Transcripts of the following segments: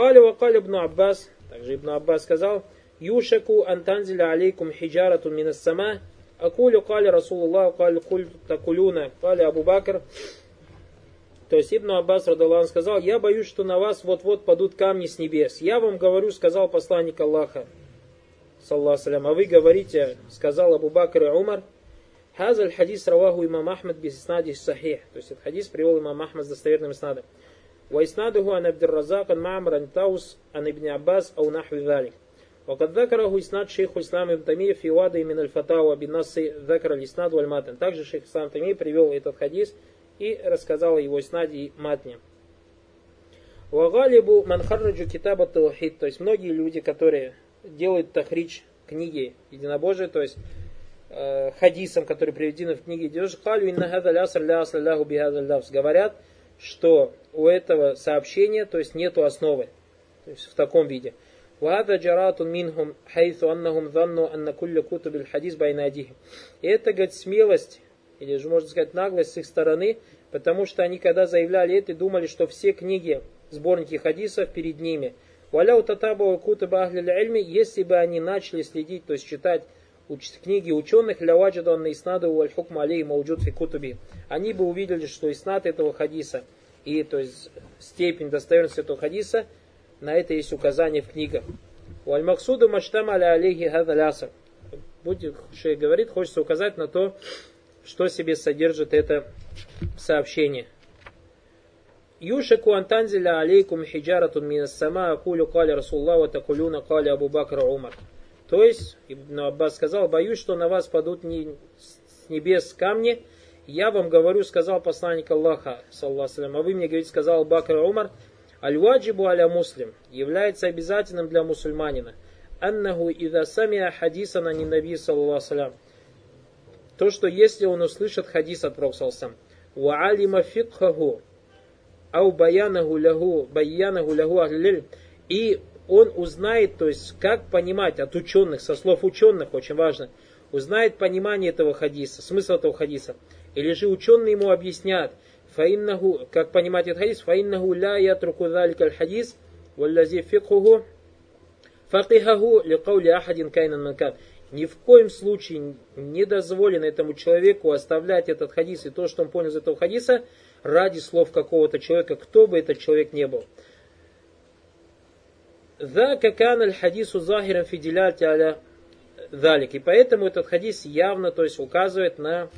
Каля вакаля ибн Аббас, также ибн Аббас сказал, Юшаку антанзиля алейкум хиджарату минас сама, акулю каля Расулуллах, каля куль такулюна, каля Абу Бакр. То есть Ибн Аббас Радалан сказал, я боюсь, что на вас вот-вот падут камни с небес. Я вам говорю, сказал посланник Аллаха, саллаху а вы говорите, сказал Абу Бакр и Умар, Хаза хадис раваху имам Ахмад без иснади сахих. То есть этот хадис привел имам Ахмад с достоверным иснадом. وإسناده عن عبد الرزاق عن معمر عن طاوس عن ابن عباس أو نحو ذلك وقد ذكره إسناد شيخ الإسلام ابن تيمية في وادي من الفتاوى بالنص ذكر الإسناد والمатн. Также шейх Ислам Тайми привел этот хадис и рассказал его Иснаде и матне. Вагалибу манхарраджу китаба талхид, то есть многие люди, которые делают тахрич книги единобожие, то есть э, хадисам, которые приведены в книге Дежхалю, инна хазаляср ля говорят, что у этого сообщения, то есть нету основы, то есть в таком виде. وهذا جرات منهم حيث أنهم ظنوا أن كل كتب الحديث بين أيديهم. И это, говорит, смелость, или же можно сказать наглость с их стороны, потому что они, когда заявляли это, думали, что все книги, сборники хадисов перед ними. Валяу татабу кутаба ахли ильми, если бы они начали следить, то есть читать книги ученых, ля ваджаду анна иснаду валь хукм алей мауджуд фи кутуби. Они бы увидели, что иснад этого хадиса и то есть степень достоверности этого хадиса, на это есть указание в книгах. Валь максуду маштам аля алейхи Будет, шейх говорит, хочется указать на то, что себе содержит это сообщение. Юшаку антанзиля алейкум хиджаратун минас сама акулю кали Расулла ва такулюна кали Абу Бакр Умар. То есть, Ибн Аббас сказал, боюсь, что на вас падут не, с небес камни. Я вам говорю, сказал посланник Аллаха, саллаху а вы мне говорите, сказал Бакр Умар, аль-ваджибу аля муслим является обязательным для мусульманина. Аннаху ида самия хадисана не наби, саллаху То, что если он услышит хадис от Пророка, ва алима фикхаху, ау баянаху лягу, баянаху лягу и он узнает, то есть как понимать от ученых, со слов ученых, очень важно, узнает понимание этого хадиса, смысл этого хадиса. Или же ученые ему объяснят, фаиннаху, как понимать этот хадис, фаиннаху ля ятруку залика хадис, валлази фикхуху, факихаху ликаули ахадин кайнан манкан. Ни в коем случае не дозволено этому человеку оставлять этот хадис и то, что он понял из этого хадиса, ради слов какого-то человека, кто бы этот человек не был. ذاك كان الحديث ظاهرا في دلالة على ذلك. И поэтому этот хадис явно, то есть указывает на,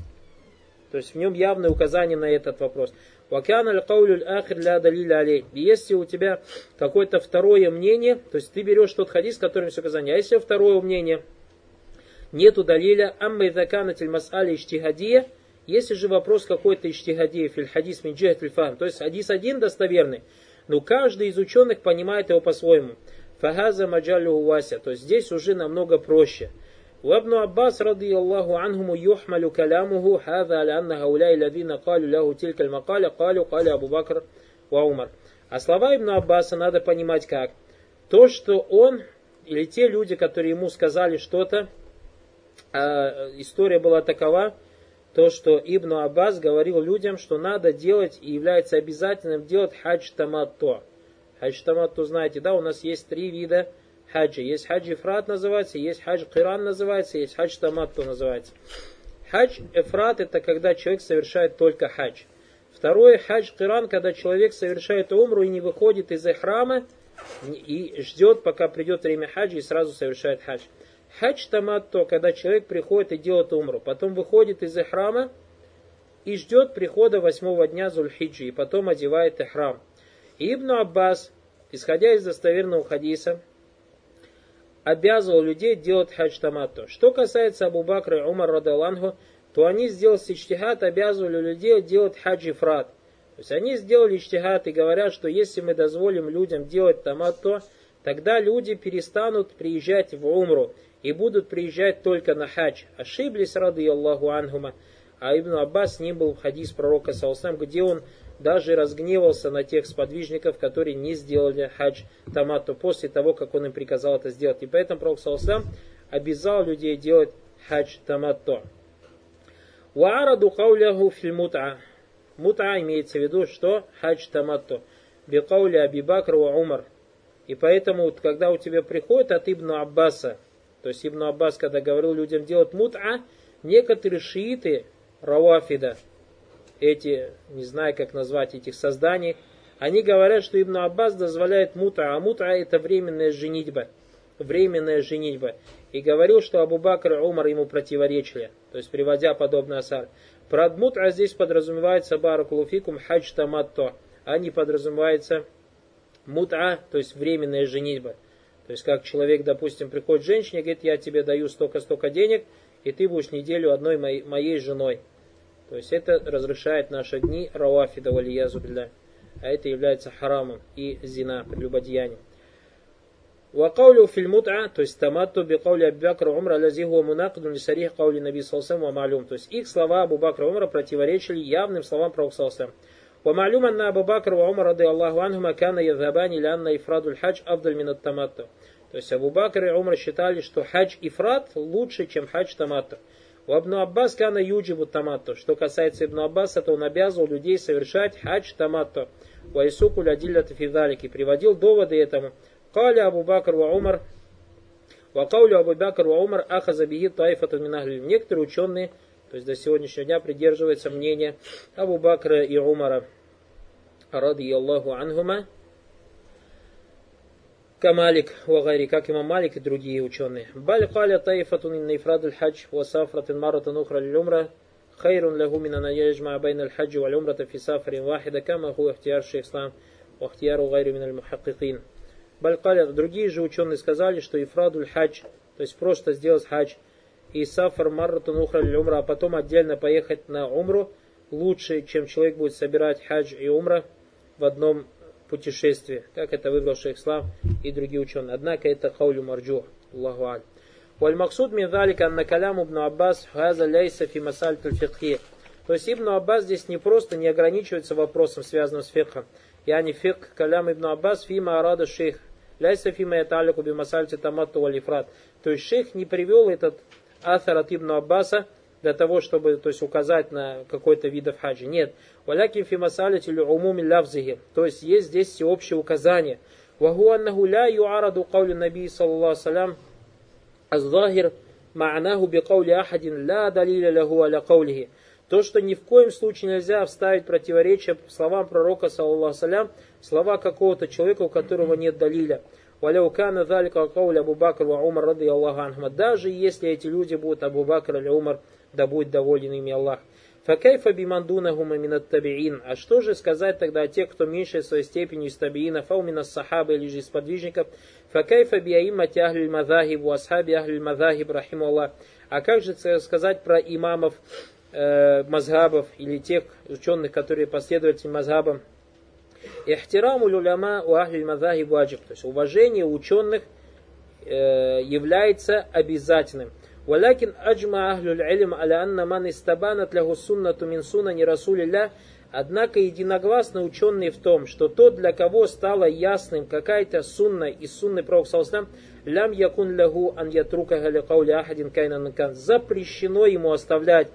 то есть в нем явное указание на этот вопрос. Вакан аль каулю ахир алей. И если у тебя какое-то второе мнение, то есть ты берешь тот хадис, который есть указание. А если второе мнение, нету далиля, амма идаканатель мас'али иштихадия, если же вопрос какой-то иштихадия филь хадис мин филь фахм, то есть хадис один достоверный, но каждый из ученых понимает его по-своему. Фагаза маджалю вася. То есть здесь уже намного проще. وابن عباس رضي الله عنهم يحمل كلامه هذا لأن هؤلاء الذين قالوا له تلك المقالة قالوا قال أبو بكر وعمر. А слова Ибн Аббаса надо понимать как? То, что он, или те люди, которые ему сказали что-то, э, история была такова, то, что Ибн Аббас говорил людям, что надо делать и является обязательным делать хадж таматто. Хадж таматто, знаете, да, у нас есть три вида хаджа. Есть хадж эфрат называется, есть хадж киран называется, есть хадж таматто называется. Хадж эфрат это когда человек совершает только хадж. Второе хадж киран, когда человек совершает умру и не выходит из храма и ждет, пока придет время хаджа и сразу совершает хадж. Хадж таматто, когда человек приходит и делает умру, потом выходит из храма и ждет прихода восьмого дня Зульхиджи, и потом одевает ихрам. И Ибн Аббас, исходя из достоверного хадиса, обязывал людей делать хадж таматто. Что касается Абу Бакра и Умар Радалангу, то они сделали иштихат, обязывали людей делать хадж фрат. То есть они сделали иштихат и говорят, что если мы дозволим людям делать таматто, тогда люди перестанут приезжать в умру и будут приезжать только на хадж. Ошиблись, рады Аллаху Ангума. А Ибн Аббас ним был хадис пророка Саусам, где он даже разгневался на тех сподвижников, которые не сделали хадж тамату после того, как он им приказал это сделать. И поэтому пророк Саусам обязал людей делать хадж тамату. Ваараду кауляху филь мут'a. Мут'a имеется в виду, что хадж тамату. Бикаули Аби Бакр ва Умар. И поэтому, когда у тебя приходит от Ибн Аббаса, то есть Ибн Аббас, когда говорил людям делать мут'а, некоторые шииты, равафида, эти, не знаю, как назвать этих созданий, они говорят, что Ибн Аббас дозволяет мут'а, а мут'а это временная женитьба. Временная женитьба. И говорил, что Абу Бакр и Умар ему противоречили, то есть приводя подобный асар. Про мут'а здесь подразумевается баракулуфикум хадж таматто, а не подразумевается мут'а, то есть временная женитьба. То есть как человек, допустим, приходит женщине и говорит, я тебе даю столько-столько денег, и ты будешь неделю одной моей, моей женой. То есть это разрешает наши дни равафида валиязу билля. А это является харамом и зина, прелюбодеянием. وقوله في المتعة, то есть таматту би каули Абу Бакр Умра, лази хуа мунакаду лисарих каули Наби Салсам малюм. То есть их слова Абу Бакра Умра противоречили явным словам Пророка Салсам. ومعلوم أن أبو بكر وعمر رضي الله عنهما كان يذهبان لأن إفراد الحج أفضل من التمتع. То есть Абу Бакр и Умар считали, что хадж ифрат лучше, чем хадж таматту. У Абну Аббас кана юджибу таматту. Что касается Ибн Аббаса, то он обязывал людей совершать хадж таматту. Вайсуку лядиллата фидалики. Приводил доводы этому. Каля Абу Бакр ва Умар. Вакаулю Абу Бакр ва Умар ахаза бихи таифату минахли. Некоторые ученые, то есть до сегодняшнего дня придерживаются мнения Абу Бакра и Умара. Ради Аллаху анхума. Камалик, Уагари, как имам Малик и другие ученые. Баль каля таифатун инна хадж ва маратан ухра лумра хайрун лагу мина наяджма хаджи ва лумрата вахида кама ху ихтияр шейхслам ва гайру мина мухаккикин. Баль каля, другие же ученые сказали, что ифрадуль хадж, то есть просто сделать хадж, и сафар маратан ухра лумра, а потом отдельно поехать на умру, лучше, чем человек будет собирать хадж и умра в одном путешествии, как это выбрал шейх Ислам и другие ученые. Однако это хаулю марджу, Аллаху аль. Вальмаксуд мин залика анна калям ибн Аббас хаза ляйса фи масаль фикхи. То есть Ибн Аббас здесь не просто не ограничивается вопросом, связанным с фикхом. Я не фикх калям Ибн Аббас фима арада шейх Ляйса фима яталику бимасальти таматту валифрат. То есть шейх не привел этот асар от Ибн Аббаса для того, чтобы то есть, указать на какой-то вид хаджи. Нет. Валякин фи масалити умуми лавзихи. То есть есть здесь всеобщее указание. Ваху аннаху ля юараду каули наби саллаллаху салям аззахир ма'наху би каули ахадин ля далиля лаху аля каулихи. То, что ни в коем случае нельзя вставить противоречие словам пророка, саллаллаху салям, слова какого-то человека, у которого нет далиля. Валяу кана залика кауля Абу Бакр ва Умар ради Аллаху анхма. Даже если эти люди будут Абу Бакр или Умар, да будет доволен ими Аллах. Факайфа бимандунахума минат табиин. А что же сказать тогда о тех, кто меньше своей степени из табиина, фаумина сахаба или же из подвижников? Факайфа биаимати ахлиль мазахиб, асхаби ахлиль мазахиб, рахиму Аллах. А как же сказать про имамов э, мазхабов или тех ученых, которые последователи мазхабам. Ихтираму люляма у ахли мазахи ваджиб. То есть уважение ученых э, является обязательным. Валякин аджма ахлю илм аля анна ман истабанат лягу суннату мин сунани расулилля. Однако единогласно ученые в том, что тот, для кого стало ясным какая-то сунна из сунны Пророка лям якун лягу ан ятрука галякауля ахадин кайнан запрещено ему оставлять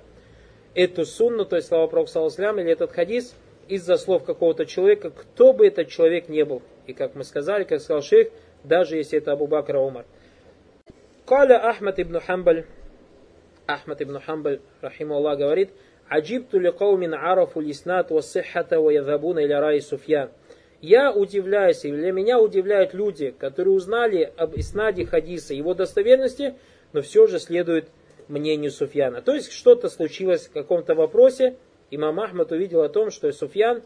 эту сунну, то есть слова Пророка или этот хадис, из-за слов какого-то человека, кто бы этот человек не был. И как мы сказали, как сказал шейх, даже если это Абу Бакр Умар. Каля Ахмад ибн Хамбаль, Ахмад ибн Хамбаль, рахиму Аллах, говорит, Аджибту ли каумин арафу лиснат ва сиххата ва ядхабуна иля раи Суфьян. Я удивляюсь, или меня удивляют люди, которые узнали об иснаде хадиса, его достоверности, но все же следует мнению Суфьяна. То есть что-то случилось в каком-то вопросе, имам Ахмад увидел о том, что Суфьян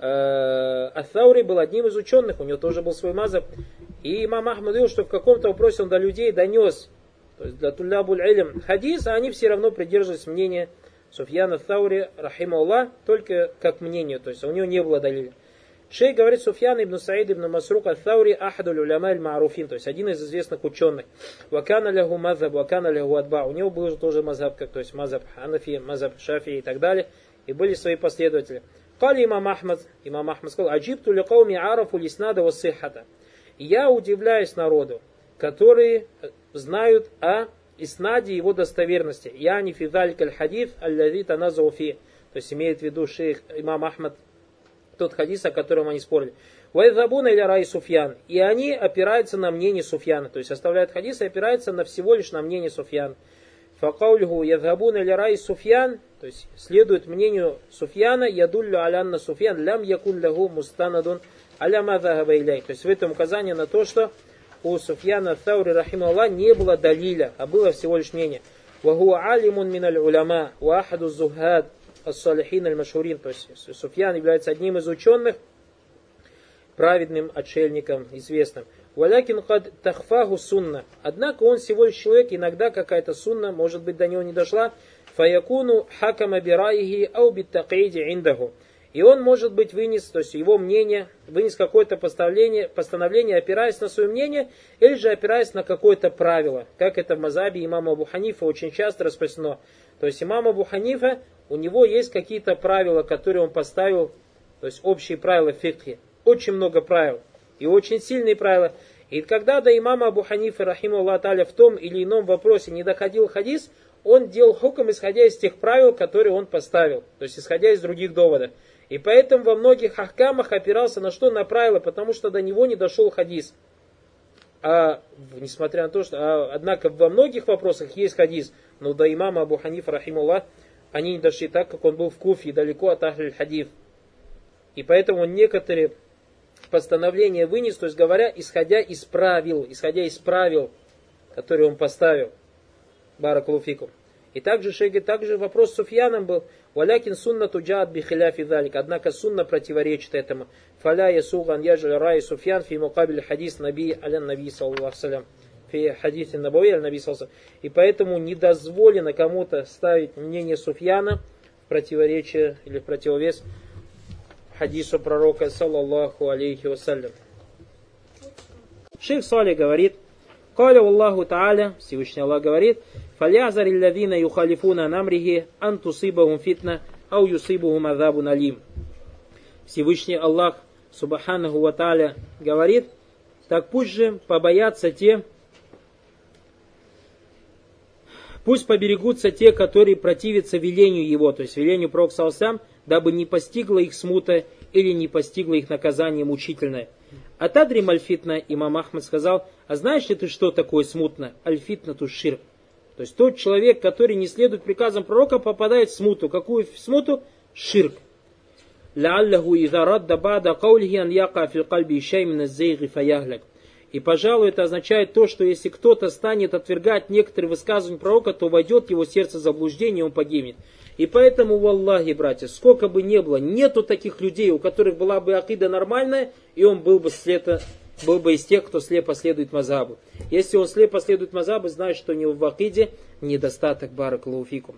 э, Ат-Таури был одним из ученых, у него тоже был свой мазаб. И имам Ахмад видел, что в каком-то вопросе он до людей донес, то есть для Тулябуль Илм хадис, а они все равно придерживались мнения Суфьяна Таури, рахима Аллах, только как мнение, то есть у него не было далиля. Шей говорит Суфьян ибн Саид ибн Масрук аль-Таури ахадуль уляма аль-ма'руфин, то есть один из известных ученых. Вакана лягу мазаб, вакана лягу адба. У него был тоже мазаб, как, то есть мазаб Ханафи, мазаб Шафи и так далее. И были свои последователи. Кали имам Ахмад, имам Ахмад сказал, аджибту ли кауми арафу лиснада ва сихата. Я удивляюсь народу, которые знают о иснаде его достоверности. Я не фидаль каль хадиф аллази таназауфи. То есть имеет в виду шейх имам Ахмад тот хадис, о котором они спорили. Вайзабуна или рай Суфьян. И они опираются на мнение Суфьяна. То есть оставляют хадис и опираются на всего лишь на мнение Суфьяна. Факаулюху ядхабуна или рай Суфьян. То есть следует мнению Суфьяна. Ядуллю алянна Суфьян. Лям якун лягу мустанадун. Аляма То есть в этом указание на то, что у Суфьяна Таури Рахима Аллах не было далиля, а было всего лишь мнение. Ваху алимун миналь уляма, вахаду зухад, ас-салихин аль-машурин. То есть Суфьян является одним из ученых, праведным отшельником, известным. Валякин кад тахфаху сунна. Однако он всего лишь человек, иногда какая-то сунна, может быть, до него не дошла. Фаякуну хакама бираихи ау биттакиди индаху. И он, может быть, вынес, то есть его мнение, вынес какое-то постановление, постановление, опираясь на свое мнение, или же опираясь на какое-то правило, как это в Мазабе имама Абу Ханифа очень часто распространено. То есть имам Абу Ханифа, у него есть какие-то правила, которые он поставил, то есть общие правила фикхи. Очень много правил. И очень сильные правила. И когда до имама Абу Ханифа, рахиму Аллах в том или ином вопросе не доходил хадис, он делал хуком, исходя из тех правил, которые он поставил. То есть исходя из других доводов. И поэтому во многих ахкамах опирался на что? На правила, потому что до него не дошел хадис. А несмотря на то, что, а, однако во многих вопросах есть хадис, но до имама Абу Ханифа, рахимуллах, они не дошли так, как он был в Куфе, далеко от Ахль Хадиф. И поэтому некоторые постановления вынес, то есть говоря, исходя из правил, исходя из правил, которые он поставил. Баракулуфикум. И также шейги, также вопрос с Суфьяном был, Валякин сунна туджат бихиляфи далик. Однако сунна противоречит этому. Фаля ясуган яжаль рай Суфьян фи мукабель хадис наби алян наби саллаху салям. Фи хадисе набави аль наби И поэтому не дозволено кому-то ставить мнение Суфьяна в противоречие или в противовес хадису пророка саллаллаху алейхи вассалям. Шейх Соли говорит, Каля Аллаху Тааля, Всевышний Аллах говорит, «Фалязар иллядина юхалифуна намрихи антусибахум фитна, ау юсибахум азабу налим». Всевышний Аллах, Субханаху Ва говорит, «Так пусть же побоятся те, Пусть поберегутся те, которые противятся велению его, то есть велению Пророк дабы не постигла их смута или не постигла их наказание мучительное. А Тадри Мальфитна, имам Ахмад сказал, а знаешь ли ты, что такое смутно? Альфитна тушир. То есть тот человек, который не следует приказам пророка, попадает в смуту. Какую смуту? Ширк. لعله إذا رد بعد قوله أن يقع في القلب شيء من الزيغ فيهلك. И, пожалуй, это означает то, что если кто-то станет отвергать некоторые высказывания пророка, то войдет его сердце заблуждение, и он погибнет. И поэтому, в Аллахе, братья, сколько бы ни было, нету таких людей, у которых была бы акида нормальная, и он был бы, слепо, был бы из тех, кто слепо следует мазабу. Если он слепо следует мазабу, значит, что у него в акиде недостаток баракалуфикум.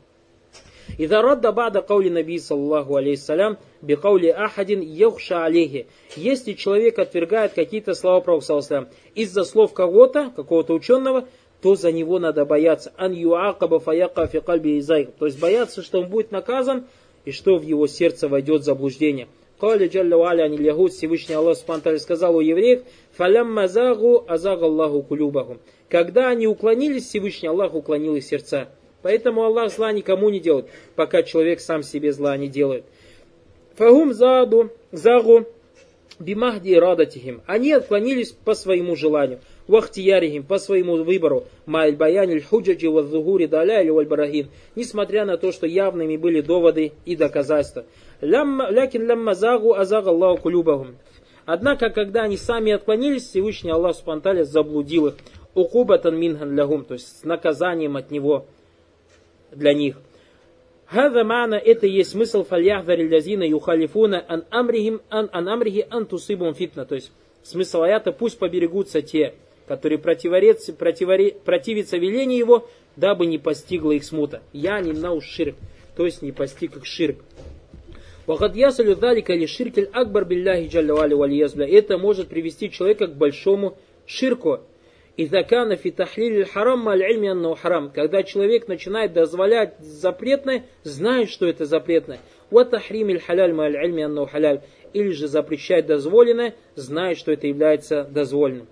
إذا رد بعد قول النبي صلى الله عليه وسلم بقول أحد يخشى عليه Если человек отвергает какие-то слова Пророка из-за слов кого-то, какого-то ученого, то за него надо бояться. Ан юакаба фаяка фи кальби изайг. То есть бояться, что он будет наказан и что в его сердце войдет заблуждение. Кали джалля валя ани ягуд, Всевышний Аллах Субтитры сказал у евреев, фалям мазагу азаг Аллаху кулюбаху. Когда они уклонились, Всевышний Аллах уклонил их сердца. Поэтому Аллах зла никому не делает, пока человек сам себе зла не делает. Фагум заду, загу бимахди радатихим. Они отклонились по своему желанию вахтиярихим по своему выбору, ма'аль баяниль худжаджи ва зухури даляли валь барахин, несмотря на то, что явными были доводы и доказательства. Лякин лямма загу азаг Аллаху кулюбахум. Однако, когда они сами отклонились, Всевышний Аллах Субтитры заблудил их. Укубатан минхан лягум, то есть с наказанием от него для них. Хаза мана это есть смысл фальяхдари лязина юхалифуна ан амрихим ан ан амрихи ан тусибум фитна. То есть смысл аята пусть поберегутся те, которые противятся велению его, дабы не постигла их смута. Я не нау ширк, то есть не постиг их ширк. Вахад ясалю далика или ширкель акбар билляхи джаллавали валиязбля. Это может привести человека к большому ширку. И закана фи тахлиль харам аль харам. Когда человек начинает дозволять запретное, знает, что это запретное. Ва тахрим халяль ма аль халяль. Или же запрещать дозволенное, знает, что это является дозволенным.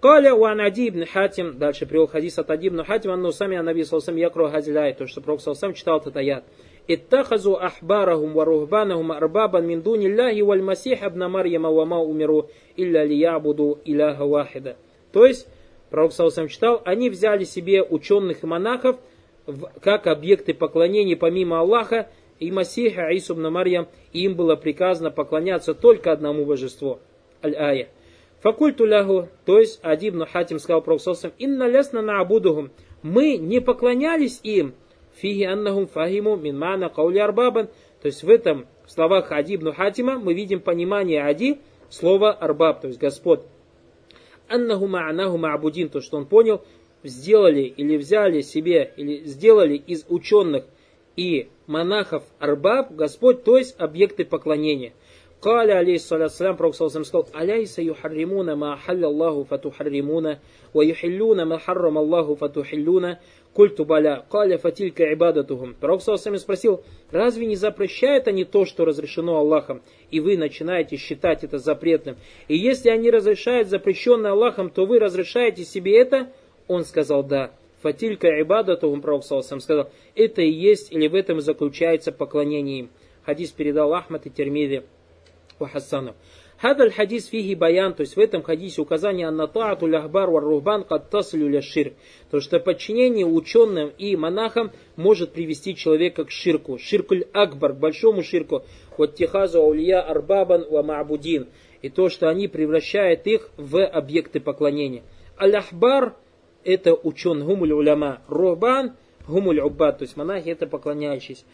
Каля у Анади ибн Хатим, дальше привел хадис от Ади ибн Хатим, анну сами Анаби Салсам якру хазиляй, то, что Пророк Салсам читал этот аят. «Иттахазу ахбарахум ва рухбанахум арбабан мин дуни Аллахи валь масих абна Марьяма ва ма умиру илля лиябуду иляха вахида». То есть, пророк Саусам читал, они взяли себе ученых и монахов как объекты поклонения помимо Аллаха и Масиха Исубна Марьям, им было приказано поклоняться только одному божеству. Аль-Ая. Факульту лягу, то есть Адибну Хатим сказал пророк Саусам, «Инна лясна на абудухум». Мы не поклонялись им, фиги аннахум фахиму мин мана каули арбабан. То есть в этом в словах Ади ибн Хатима мы видим понимание Ади слова арбаб, то есть Господь. Аннаху ма'наху ма'будин, то что он понял, сделали или взяли себе, или сделали из ученых и монахов арбаб, Господь, то есть объекты поклонения. Каля, алейхиссалату салям, Пророк Саласам сказал, «Аляйса юхарримуна ма халля Аллаху фатухарримуна, ва юхиллюна ма харрам Аллаху фатухиллюна, культу баля, каля фатилька ибадатухум». Пророк Саласам спросил, «Разве не запрещают они то, что разрешено Аллахом, и вы начинаете считать это запретным? И если они разрешают запрещенное Аллахом, то вы разрешаете себе это?» Он сказал, «Да». Фатилька ибадатухум, Пророк Саласам сказал, «Это и есть, или в этом и заключается поклонение им». Хадис передал Ахмад и Термиди. Хасану. Хадаль хадис фиги баян, то есть в этом хадисе указание на таату ляхбар вар рухбан каттаслю ля ширк. То, что подчинение ученым и монахам может привести человека к ширку. Ширкуль акбар, к большому ширку. Вот тихазу аулия арбабан ва ма'будин. И то, что они превращают их в объекты поклонения. Аль-Ахбар это ученый, гумуль уляма. Рухбан Гумуль уббад, то есть монахи это поклоняющиеся.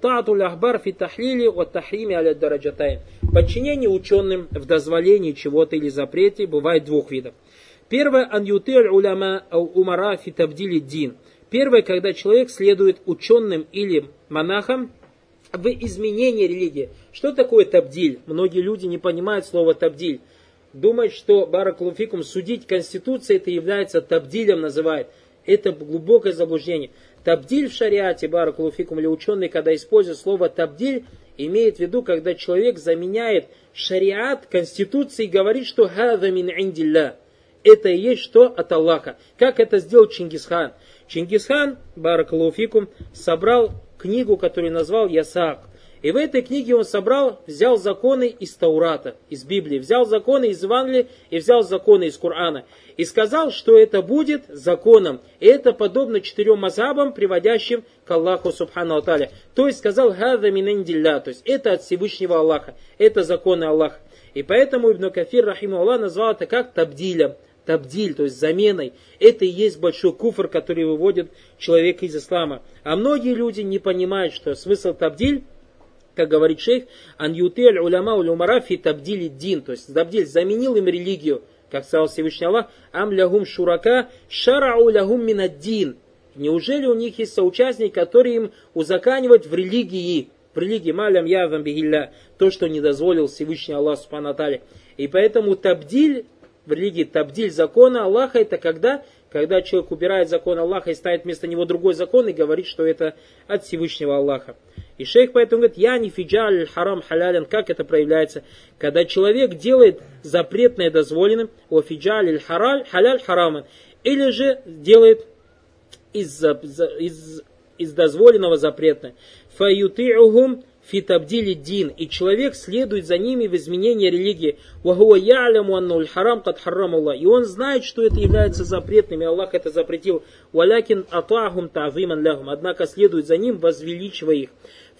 Таатуль ахбар фи тахлили от тахриме аля дараджатай. Подчинение ученым в дозволении чего-то или запрете бывает двух видов. Первое, ан ютель уляма умара фи табдили дин. Первое, когда человек следует ученым или монахам в изменении религии. Что такое табдиль? Многие люди не понимают слово табдиль. Думают, что Баракулуфикум судить Конституции это является табдилем называют. Это глубокое заблуждение. Табдиль в шариате, баракулуфикум, или ученый, когда использует слово табдиль, имеет в виду, когда человек заменяет шариат, конституции, и говорит, что хада мин индилля. Это и есть что от Аллаха. Как это сделал Чингисхан? Чингисхан, баракулуфикум, собрал книгу, которую назвал Ясак. И в этой книге он собрал, взял законы из Таурата, из Библии, взял законы из Евангелия и взял законы из Корана. И сказал, что это будет законом. Это подобно четырем мазабам, приводящим к Аллаху Субхану Аталя. То есть сказал, хада минандилля, то есть это от Всевышнего Аллаха, это законы Аллаха. И поэтому Ибн Кафир, рахиму Аллах, назвал это как табдилем, табдиль, то есть заменой. Это и есть большой куфр, который выводит человека из ислама. А многие люди не понимают, что смысл табдиль как говорит шейх, ан ютель уляма улюмара табдили дин, то есть табдиль заменил им религию, как сказал Всевышний Аллах, ам лягум шурака шарау лягум минаддин. Неужели у них есть соучастник, который им узаканивает в религии, в религии малям явам бигилля, то, что не дозволил Всевышний Аллах Субхану И поэтому табдиль, в религии табдиль закона Аллаха, это когда когда человек убирает закон Аллаха и ставит вместо него другой закон и говорит, что это от Всевышнего Аллаха. И шейх поэтому говорит, я не фиджаль харам халялян. Как это проявляется? Когда человек делает запретное дозволенным, о фиджаль хараль халяль хараман. Или же делает из, из, из дозволенного запретное. Фитабдили дин, и человек следует за ними в изменении религии. Харам кад харрам. И он знает, что это является запретным, и Аллах это запретил. Валякин атахум тавиман лягум. Однако следует за ним, возвеличивая их.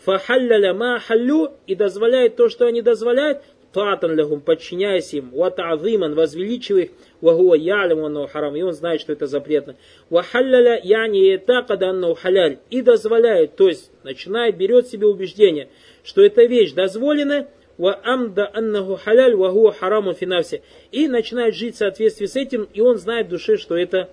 Фахалляля ма халлю, и дозволяет то, что они дозволяют, татан лягум, подчиняясь им, вата'зиман, возвеличивая их, вахуа яляму анну харам, и он знает, что это запретно. Вахалляля яни этакада анну халяль, и дозволяет, то есть начинает, берет себе убеждение, что эта вещь дозволена, ва амда аннаху халяль ва хараму финавсе. И начинает жить в соответствии с этим, и он знает в душе, что это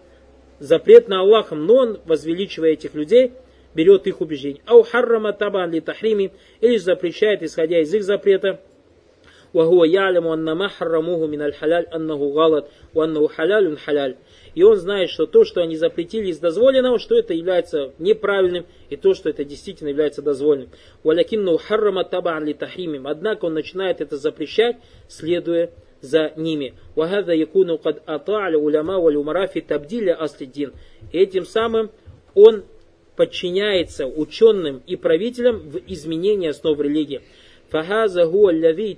запретно Аллахом, но он, возвеличивая этих людей, берет их убеждение. Ау харрама табан ли тахрими, или запрещает, исходя из их запрета, وهو يعلم أن ما حرموه من الحلال أنه غلط وأنه حلال حلال. И он знает, что то, что они запретили из дозволенного, что это является неправильным, и то, что это действительно является дозволенным. Валякинну харрама табан ли тахримим. Однако он начинает это запрещать, следуя за ними. Вахада якуну кад ата'ля уляма валюмара фи табдиля аслиддин. И этим самым он подчиняется ученым и правителям в изменении основ религии. Фахаза гуалляви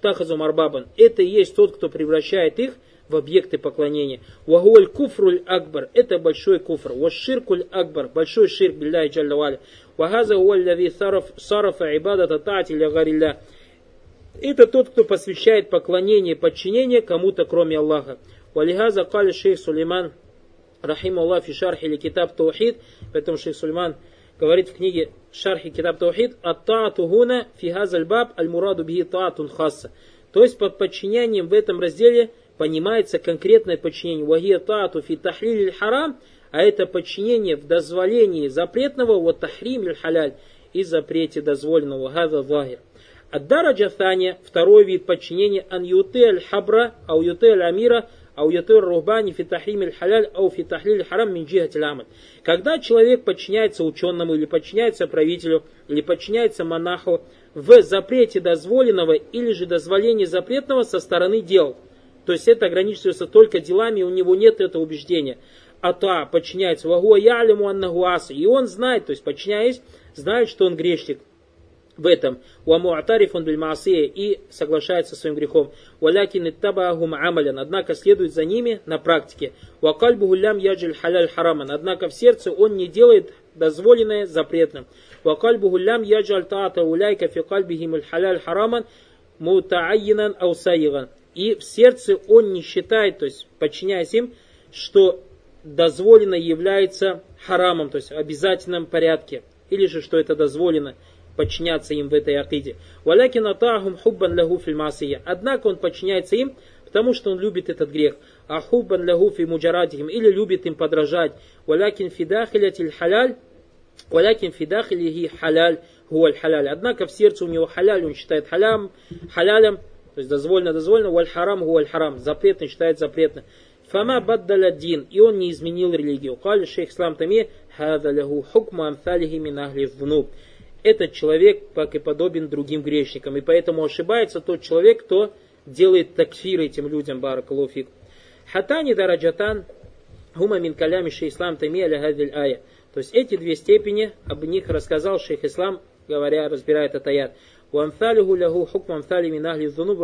тахазу марбабан. Это и есть тот, кто превращает их в объекты поклонения. Вагуаль куфруль акбар. Это большой куфр. Ваширкуль акбар. Большой ширк билляй джаллаваля. Вахаза гуалляви сарафа ибадата таати ля Это тот, кто посвящает поклонение и подчинение кому-то, кроме Аллаха. Валихаза кали шейх Сулейман, рахим Аллах, фи шархи или китаб Таухид, поэтому шейх Сулейман говорит в книге Шархи Китаб Таухид, «Ат-таату гуна фи хазаль баб аль-мураду бихи таатун хасса». То есть под подчинением в этом разделе понимается конкретное подчинение. «Вахия таату фи тахлиль харам», а это подчинение в дозволении запретного, вот тахрим халяль, и запрете дозволенного, хаза захир. Аддараджа Таня, второй вид подчинения, ан юте аль хабра, ау юте аль амира, ау юте рухбани фи тахрим аль халяль, ау фи тахлиль харам мин джихат Когда человек подчиняется ученому, или подчиняется правителю, или подчиняется монаху в запрете дозволенного, или же дозволении запретного со стороны дел. То есть это ограничивается только делами, у него нет этого убеждения. Ата подчиняется вагуа ялиму аннагуаса. И он знает, то есть подчиняясь, знает, что он грешник в этом. Он бильмасия и соглашается со своим грехом. Валякин иттабахум амалян. Однако следует за ними на практике. Вакальбу гулям яджиль халяль хараман. Однако в сердце он не делает дозволенное запретным. Вакальбу гулям яджаль таата уляйка фи кальбихим халяль хараман мутаайинан аусаиган. И в сердце он не считает, то есть подчиняясь им, что дозволено является харамом, то есть в обязательном порядке. Или же, что это дозволено подчиняться им в этой акиде. Валякин атахум хуббан лягу фильмасия. Однако он подчиняется им, потому что он любит этот грех. А хуббан лягу фи муджарадихим. Или любит им подражать. Валякин фидахилятиль халяль. Валякин фидахилихи халяль гуаль халяль. Однако в сердце у него халяль, он считает халям, халялем, то есть дозволено, дозволено, валь харам, гуаль харам. Запретно считает запретно. Фама баддаля дин, и он не изменил религию. Кали шейх Ислам Тами, хада лягу хукма амфалихи мин ахли этот человек, как и подобен другим грешникам. И поэтому ошибается тот человек, кто делает такфир этим людям, баракалуфик. Хатани дараджатан, гума мин калями ислам тами аля ая. То есть эти две степени, об них рассказал шейх ислам, говоря, разбирая этот аят. Уамфалиху лягу хукм амфали мин ахли зунуб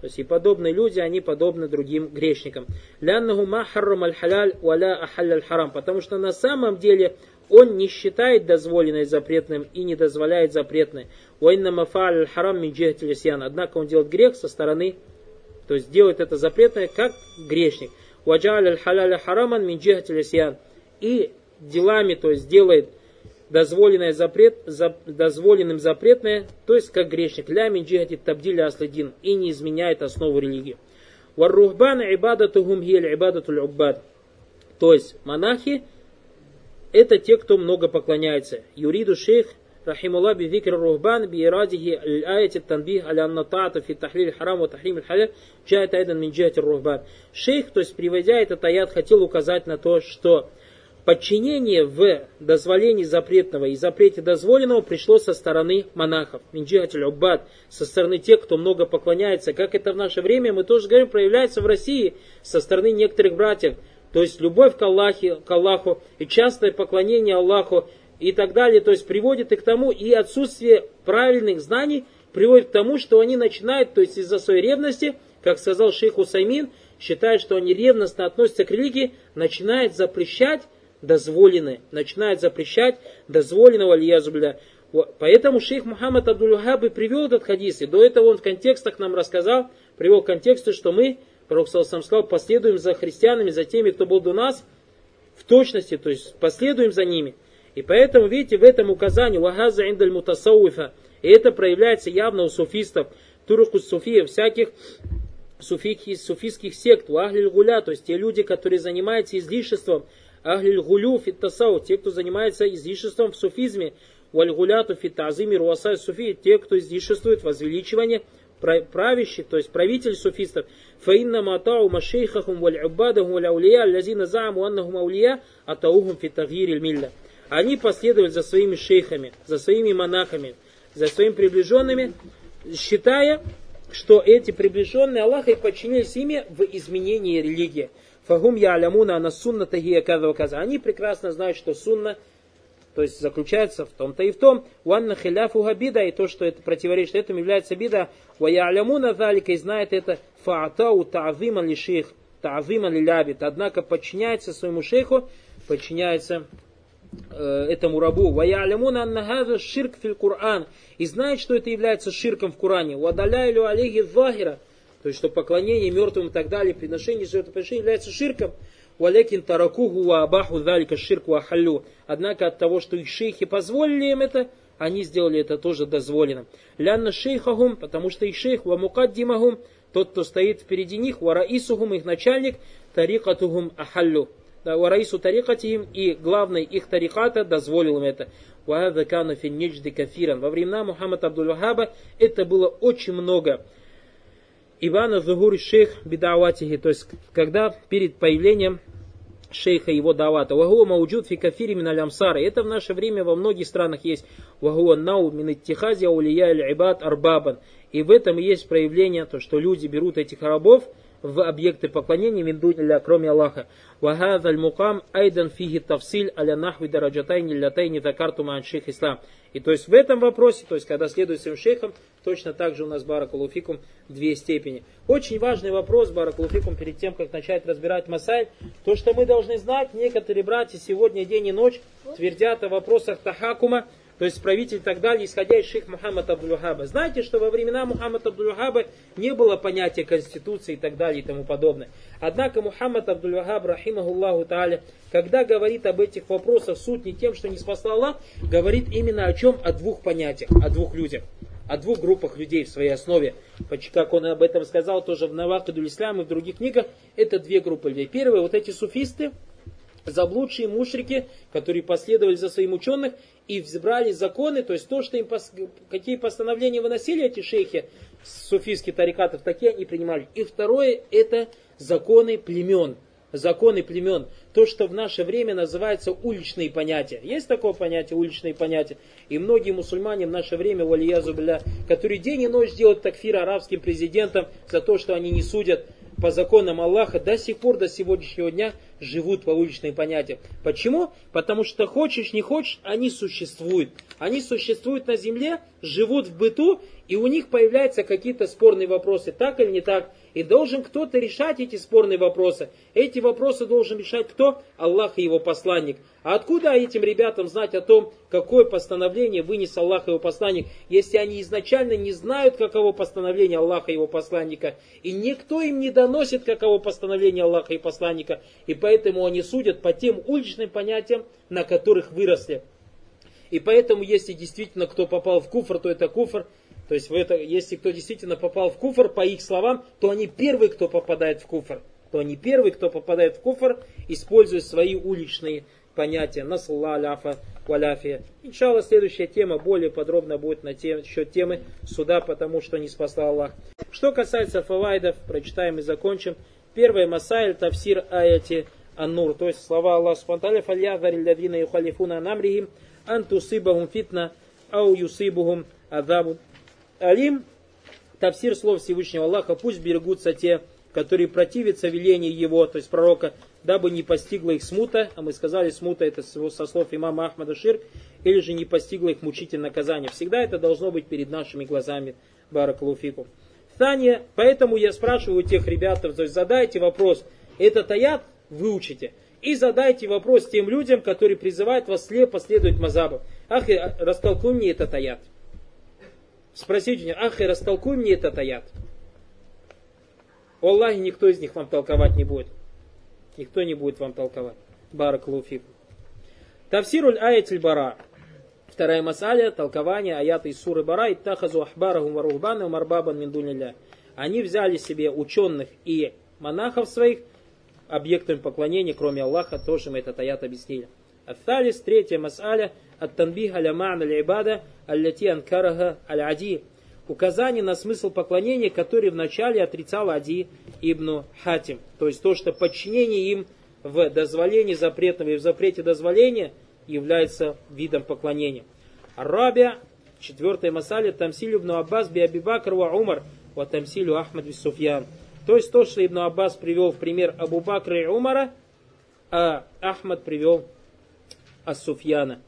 то есть и подобные люди, они подобны другим грешникам. Ляннаху ма харрам аль халяль валя ахаль аль харам. Потому что на самом деле он не считает дозволенное запретным и не дозволяет запретное. Уайна мафаль харам мин Однако он делает грех со стороны, то есть делает это запретное как грешник. Ваджаль аль халяля хараман мин И делами, то есть делает дозволенное запрет, за, дозволенным запретное, то есть как грешник. Ля мин джихати табдиля асладин. И не изменяет основу религии. Варрухбан ибадатухум хиль ибадатуль уббад. То есть монахи это те, кто много поклоняется. Юриду шейх рахимулlah би викр рухбан би ирадихи аяти танбих аля анна таата фи тахлиль харам ва тахрим халяль джаат айдан мин рухбан. Шейх, то есть приводя этот аят, хотел указать на то, что подчинение в дозволении запретного и запрете дозволенного пришло со стороны монахов, минджиатель уббад, со стороны тех, кто много поклоняется. Как это в наше время, мы тоже говорим, проявляется в России со стороны некоторых братьев. То есть любовь к, Аллахе, к Аллаху и частое поклонение Аллаху и так далее. То есть приводит и к тому, и отсутствие правильных знаний приводит к тому, что они начинают, то есть из-за своей ревности, как сказал шейх Усаймин, считают, что они ревностно относятся к религии, начинают запрещать дозволенное, начинает запрещать дозволенного льязубля. Поэтому шейх Мухаммад Абдул-Вахаб привел этот хадис, и до этого он в контекстах нам рассказал, привел к контексту, что мы Пророк сам сказал, последуем за христианами, за теми, кто был до нас, в точности, то есть последуем за ними. И поэтому, видите, в этом указании «Вахаза индаль мутасауифа» и это проявляется явно у суфистов, туруху суфия, всяких суфики, суфийских сект, у ахлиль гуля, то есть те люди, которые занимаются излишеством, ахлиль гулю фиттасау, те, кто занимается излишеством в суфизме, валь гуляту фиттазими руасай суфи, те, кто излишествует возвеличивание правящих, то есть правитель суфистов, фаинна матау машейхахум валь убадахум валь аулия, лязина зааму аннахум аулия, атаухум фитагириль милля. Они последуют за своими шейхами, за своими монахами, за своими приближенными, считая, что эти приближенные Аллаха и подчинились ими в изменении религии. Фагум я алямуна на сунна тагия каза Они прекрасно знают, что сунна то есть заключается в том-то и в том, уанна хиляфу бида, и то, что это противоречит этому, является бида, ва ялямуна залика, и знает это, фаатау та'зима ли шейх, та'зима ли лябит, однако подчиняется своему шейху, подчиняется э, этому рабу. Ва ялямуна анна ширк фил Кур'ан, и знает, что это является ширком в Коране. Вадаляйлю алейхи захира, то есть, что поклонение мертвым и так далее, приношение жертвоприношения является ширком. Валекин таракуху ва абаху залика ширку ахаллю. Однако от того, что их шейхи позволили им это, они сделали это тоже дозволенным. Лянна шейхахум, потому что их шейх, ва мукаддимахум, тот, кто стоит впереди них, ва раисухум, их начальник, тарикатухум ахаллю. Да, ва раису тарикатихим, и главный их тариката дозволил им это. Ва кана фин кафиран. Во времена Мухаммада Абдул-Вахаба это было очень много. Ивана Загур шейх бедаватихи, то есть когда перед появлением шейха его давата. Вагуа мауджуд фи кафири мин алямсара. Это в наше время во многих странах есть. Вагуа нау мин иттихази аулия ибад арбабан. И в этом есть проявление, то, что люди берут этих рабов в объекты поклонения миндуниля, кроме Аллаха. Вахад аль-мукам айдан фиги тавсиль аля нахви дараджатайни лятайни закарту шейх ислам. И то есть в этом вопросе, то есть когда следует своим шейхом, точно так же у нас баракулуфикум две степени. Очень важный вопрос баракулуфикум перед тем, как начать разбирать масаль, то, что мы должны знать, некоторые братья сегодня день и ночь твердят о вопросах тахакума, то есть правитель и так далее, исходя из шейх Мухаммада Абдулюхаба. Знаете, что во времена Мухаммада Абдулюхаба не было понятия конституции и так далее и тому подобное. Однако Мухаммад Абдулюхаб, рахимахуллаху тааля, когда говорит об этих вопросах, суть не тем, что не спасла Аллах, говорит именно о чем? О двух понятиях, о двух людях о двух группах людей в своей основе. Как он об этом сказал тоже в Навакаду Ислам и в других книгах, это две группы людей. Первые, вот эти суфисты, заблудшие мушрики, которые последовали за своим ученых и взбрали законы, то есть то, что им какие постановления выносили эти шейхи суфийских тарикатов, такие они принимали. И второе, это законы племен. Законы племен. То, что в наше время называется уличные понятия. Есть такое понятие, уличные понятия. И многие мусульмане в наше время, валиязу бля, которые день и ночь делают такфир арабским президентам за то, что они не судят по законам Аллаха до сих пор, до сегодняшнего дня живут по уличным понятиям. Почему? Потому что хочешь, не хочешь, они существуют. Они существуют на земле, живут в быту, и у них появляются какие-то спорные вопросы, так или не так. И должен кто-то решать эти спорные вопросы. Эти вопросы должен решать кто? Аллах и его посланник. А откуда этим ребятам знать о том, какое постановление вынес Аллах и его посланник, если они изначально не знают, каково постановление Аллаха и его посланника, и никто им не доносит, каково постановление Аллаха и посланника, и поэтому они судят по тем уличным понятиям, на которых выросли. И поэтому, если действительно кто попал в куфр, то это куфр, то есть, это, если кто действительно попал в куфр, по их словам, то они первые, кто попадает в куфр. То они первые, кто попадает в куфр, используя свои уличные понятия. Насалла аляфа валяфия. Иншалла, следующая тема более подробно будет на тем, счет темы суда, потому что не спасла Аллах. Что касается фавайдов, прочитаем и закончим. Первое масайль тавсир аяти аннур, то есть слова Аллаха Субтитры фальяхари лядвина юхалифуна намрихим антусибахум фитна ау юсибухум адабу алим. Тавсир слов Всевышнего Аллаха, пусть берегутся те, которые противятся велению его, то есть пророка, дабы не постигла их смута, а мы сказали, смута это со слов имама Ахмада Ширк, или же не постигла их мучительное наказание. Всегда это должно быть перед нашими глазами, Баракалуфику. Таня, поэтому я спрашиваю тех ребят, то есть задайте вопрос, этот аят выучите, и задайте вопрос тем людям, которые призывают вас слепо следовать мазабу. Ах, растолкуй мне этот аят. Спросите меня, ах, растолкуй мне этот аят. Аллахе никто из них вам толковать не будет. Никто не будет вам толковать. Барак луфик. Тавсируль аятиль бара. Вторая масаля, толкование аята из суры бара. Иттахазу ахбарахум варухбана марбабан миндунилля. Они взяли себе ученых и монахов своих объектами поклонения, кроме Аллаха, тоже мы этот аят объяснили. Атталис, третья масаля, от танбих аля ма'на аль-ибада, анкараха аль-ади указание на смысл поклонения, который вначале отрицал Ади ибн Хатим. То есть то, что подчинение им в дозволении запретного и в запрете дозволения является видом поклонения. Арабия, четвертая масаля, Тамсилю ибн Аббас би Абибакр ва Умар, ва Тамсилю Ахмад би Суфьян. То есть то, что Ибн Аббас привел в пример Абу Бакра и Умара, а Ахмад привел Ас-Суфьяна.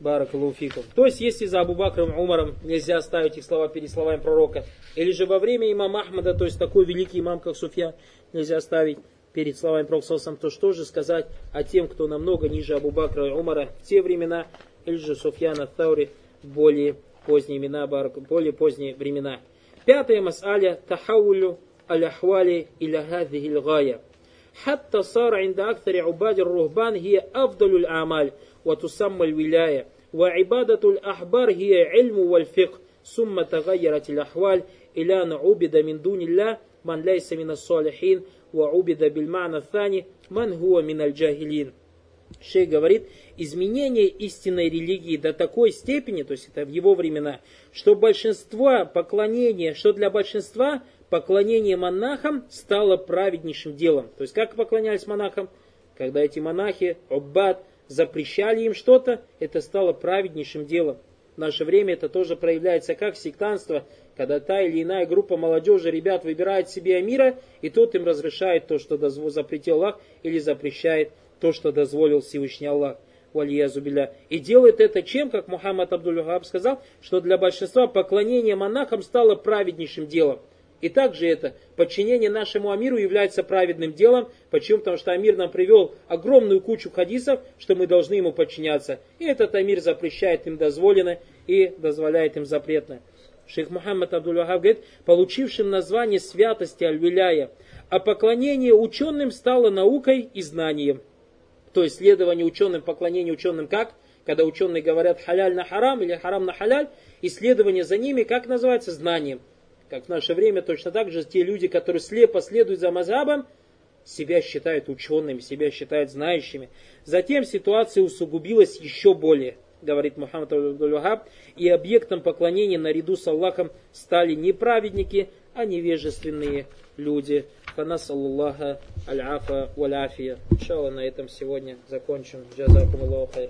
Баракалуфикум. То есть, если за Абу Бакром Умаром нельзя оставить их слова перед словами пророка, или же во время имама Ахмада, то есть такой великий имам, как Суфья, нельзя оставить перед словами пророка, то что же сказать о тем, кто намного ниже Абу Бакра и Умара в те времена, или же Суфьяна Таури более поздние, имена, более поздние времена. Пятая мас'аля тахаулю аляхвали иля хадхи гая. Хатта сара инда актари убади рухбан хия афдалюль амаль. وتسمى الولاية وعبادة الأحبار هي علم والفقه ثم تغيرت الأحوال إلى أن عبد من دون الله من ليس من الصالحين وعبد بالمعنى الثاني من هو من الجاهلين Шей говорит, изменение истинной религии до такой степени, то есть это в его времена, что большинство поклонения, что для большинства поклонение монахам стало праведнейшим делом. То есть как поклонялись монахам? Когда эти монахи, оббат, запрещали им что-то, это стало праведнейшим делом. В наше время это тоже проявляется как сектанство, когда та или иная группа молодежи, ребят выбирает себе амира, и тот им разрешает то, что запретил Аллах, или запрещает то, что дозволил Всевышний Аллах. Валиязубиля. И делает это чем, как Мухаммад Абдуль сказал, что для большинства поклонение монахам стало праведнейшим делом. И также это подчинение нашему Амиру является праведным делом. Почему? Потому что Амир нам привел огромную кучу хадисов, что мы должны ему подчиняться. И этот Амир запрещает им дозволенное и дозволяет им запретное. Шейх Мухаммад Абдул говорит, получившим название святости Аль-Виляя, а поклонение ученым стало наукой и знанием. То есть следование ученым, поклонение ученым как? Когда ученые говорят халяль на харам или харам на халяль, исследование за ними, как называется, знанием. Как в наше время точно так же те люди, которые слепо следуют за мазабом, себя считают учеными, себя считают знающими. Затем ситуация усугубилась еще более, говорит Мухаммад Абдул и объектом поклонения наряду с Аллахом стали не праведники, а невежественные люди. Фанасаллаха аль-афа валь-афия. Иншалла на этом сегодня закончим. Джазакум Аллаху.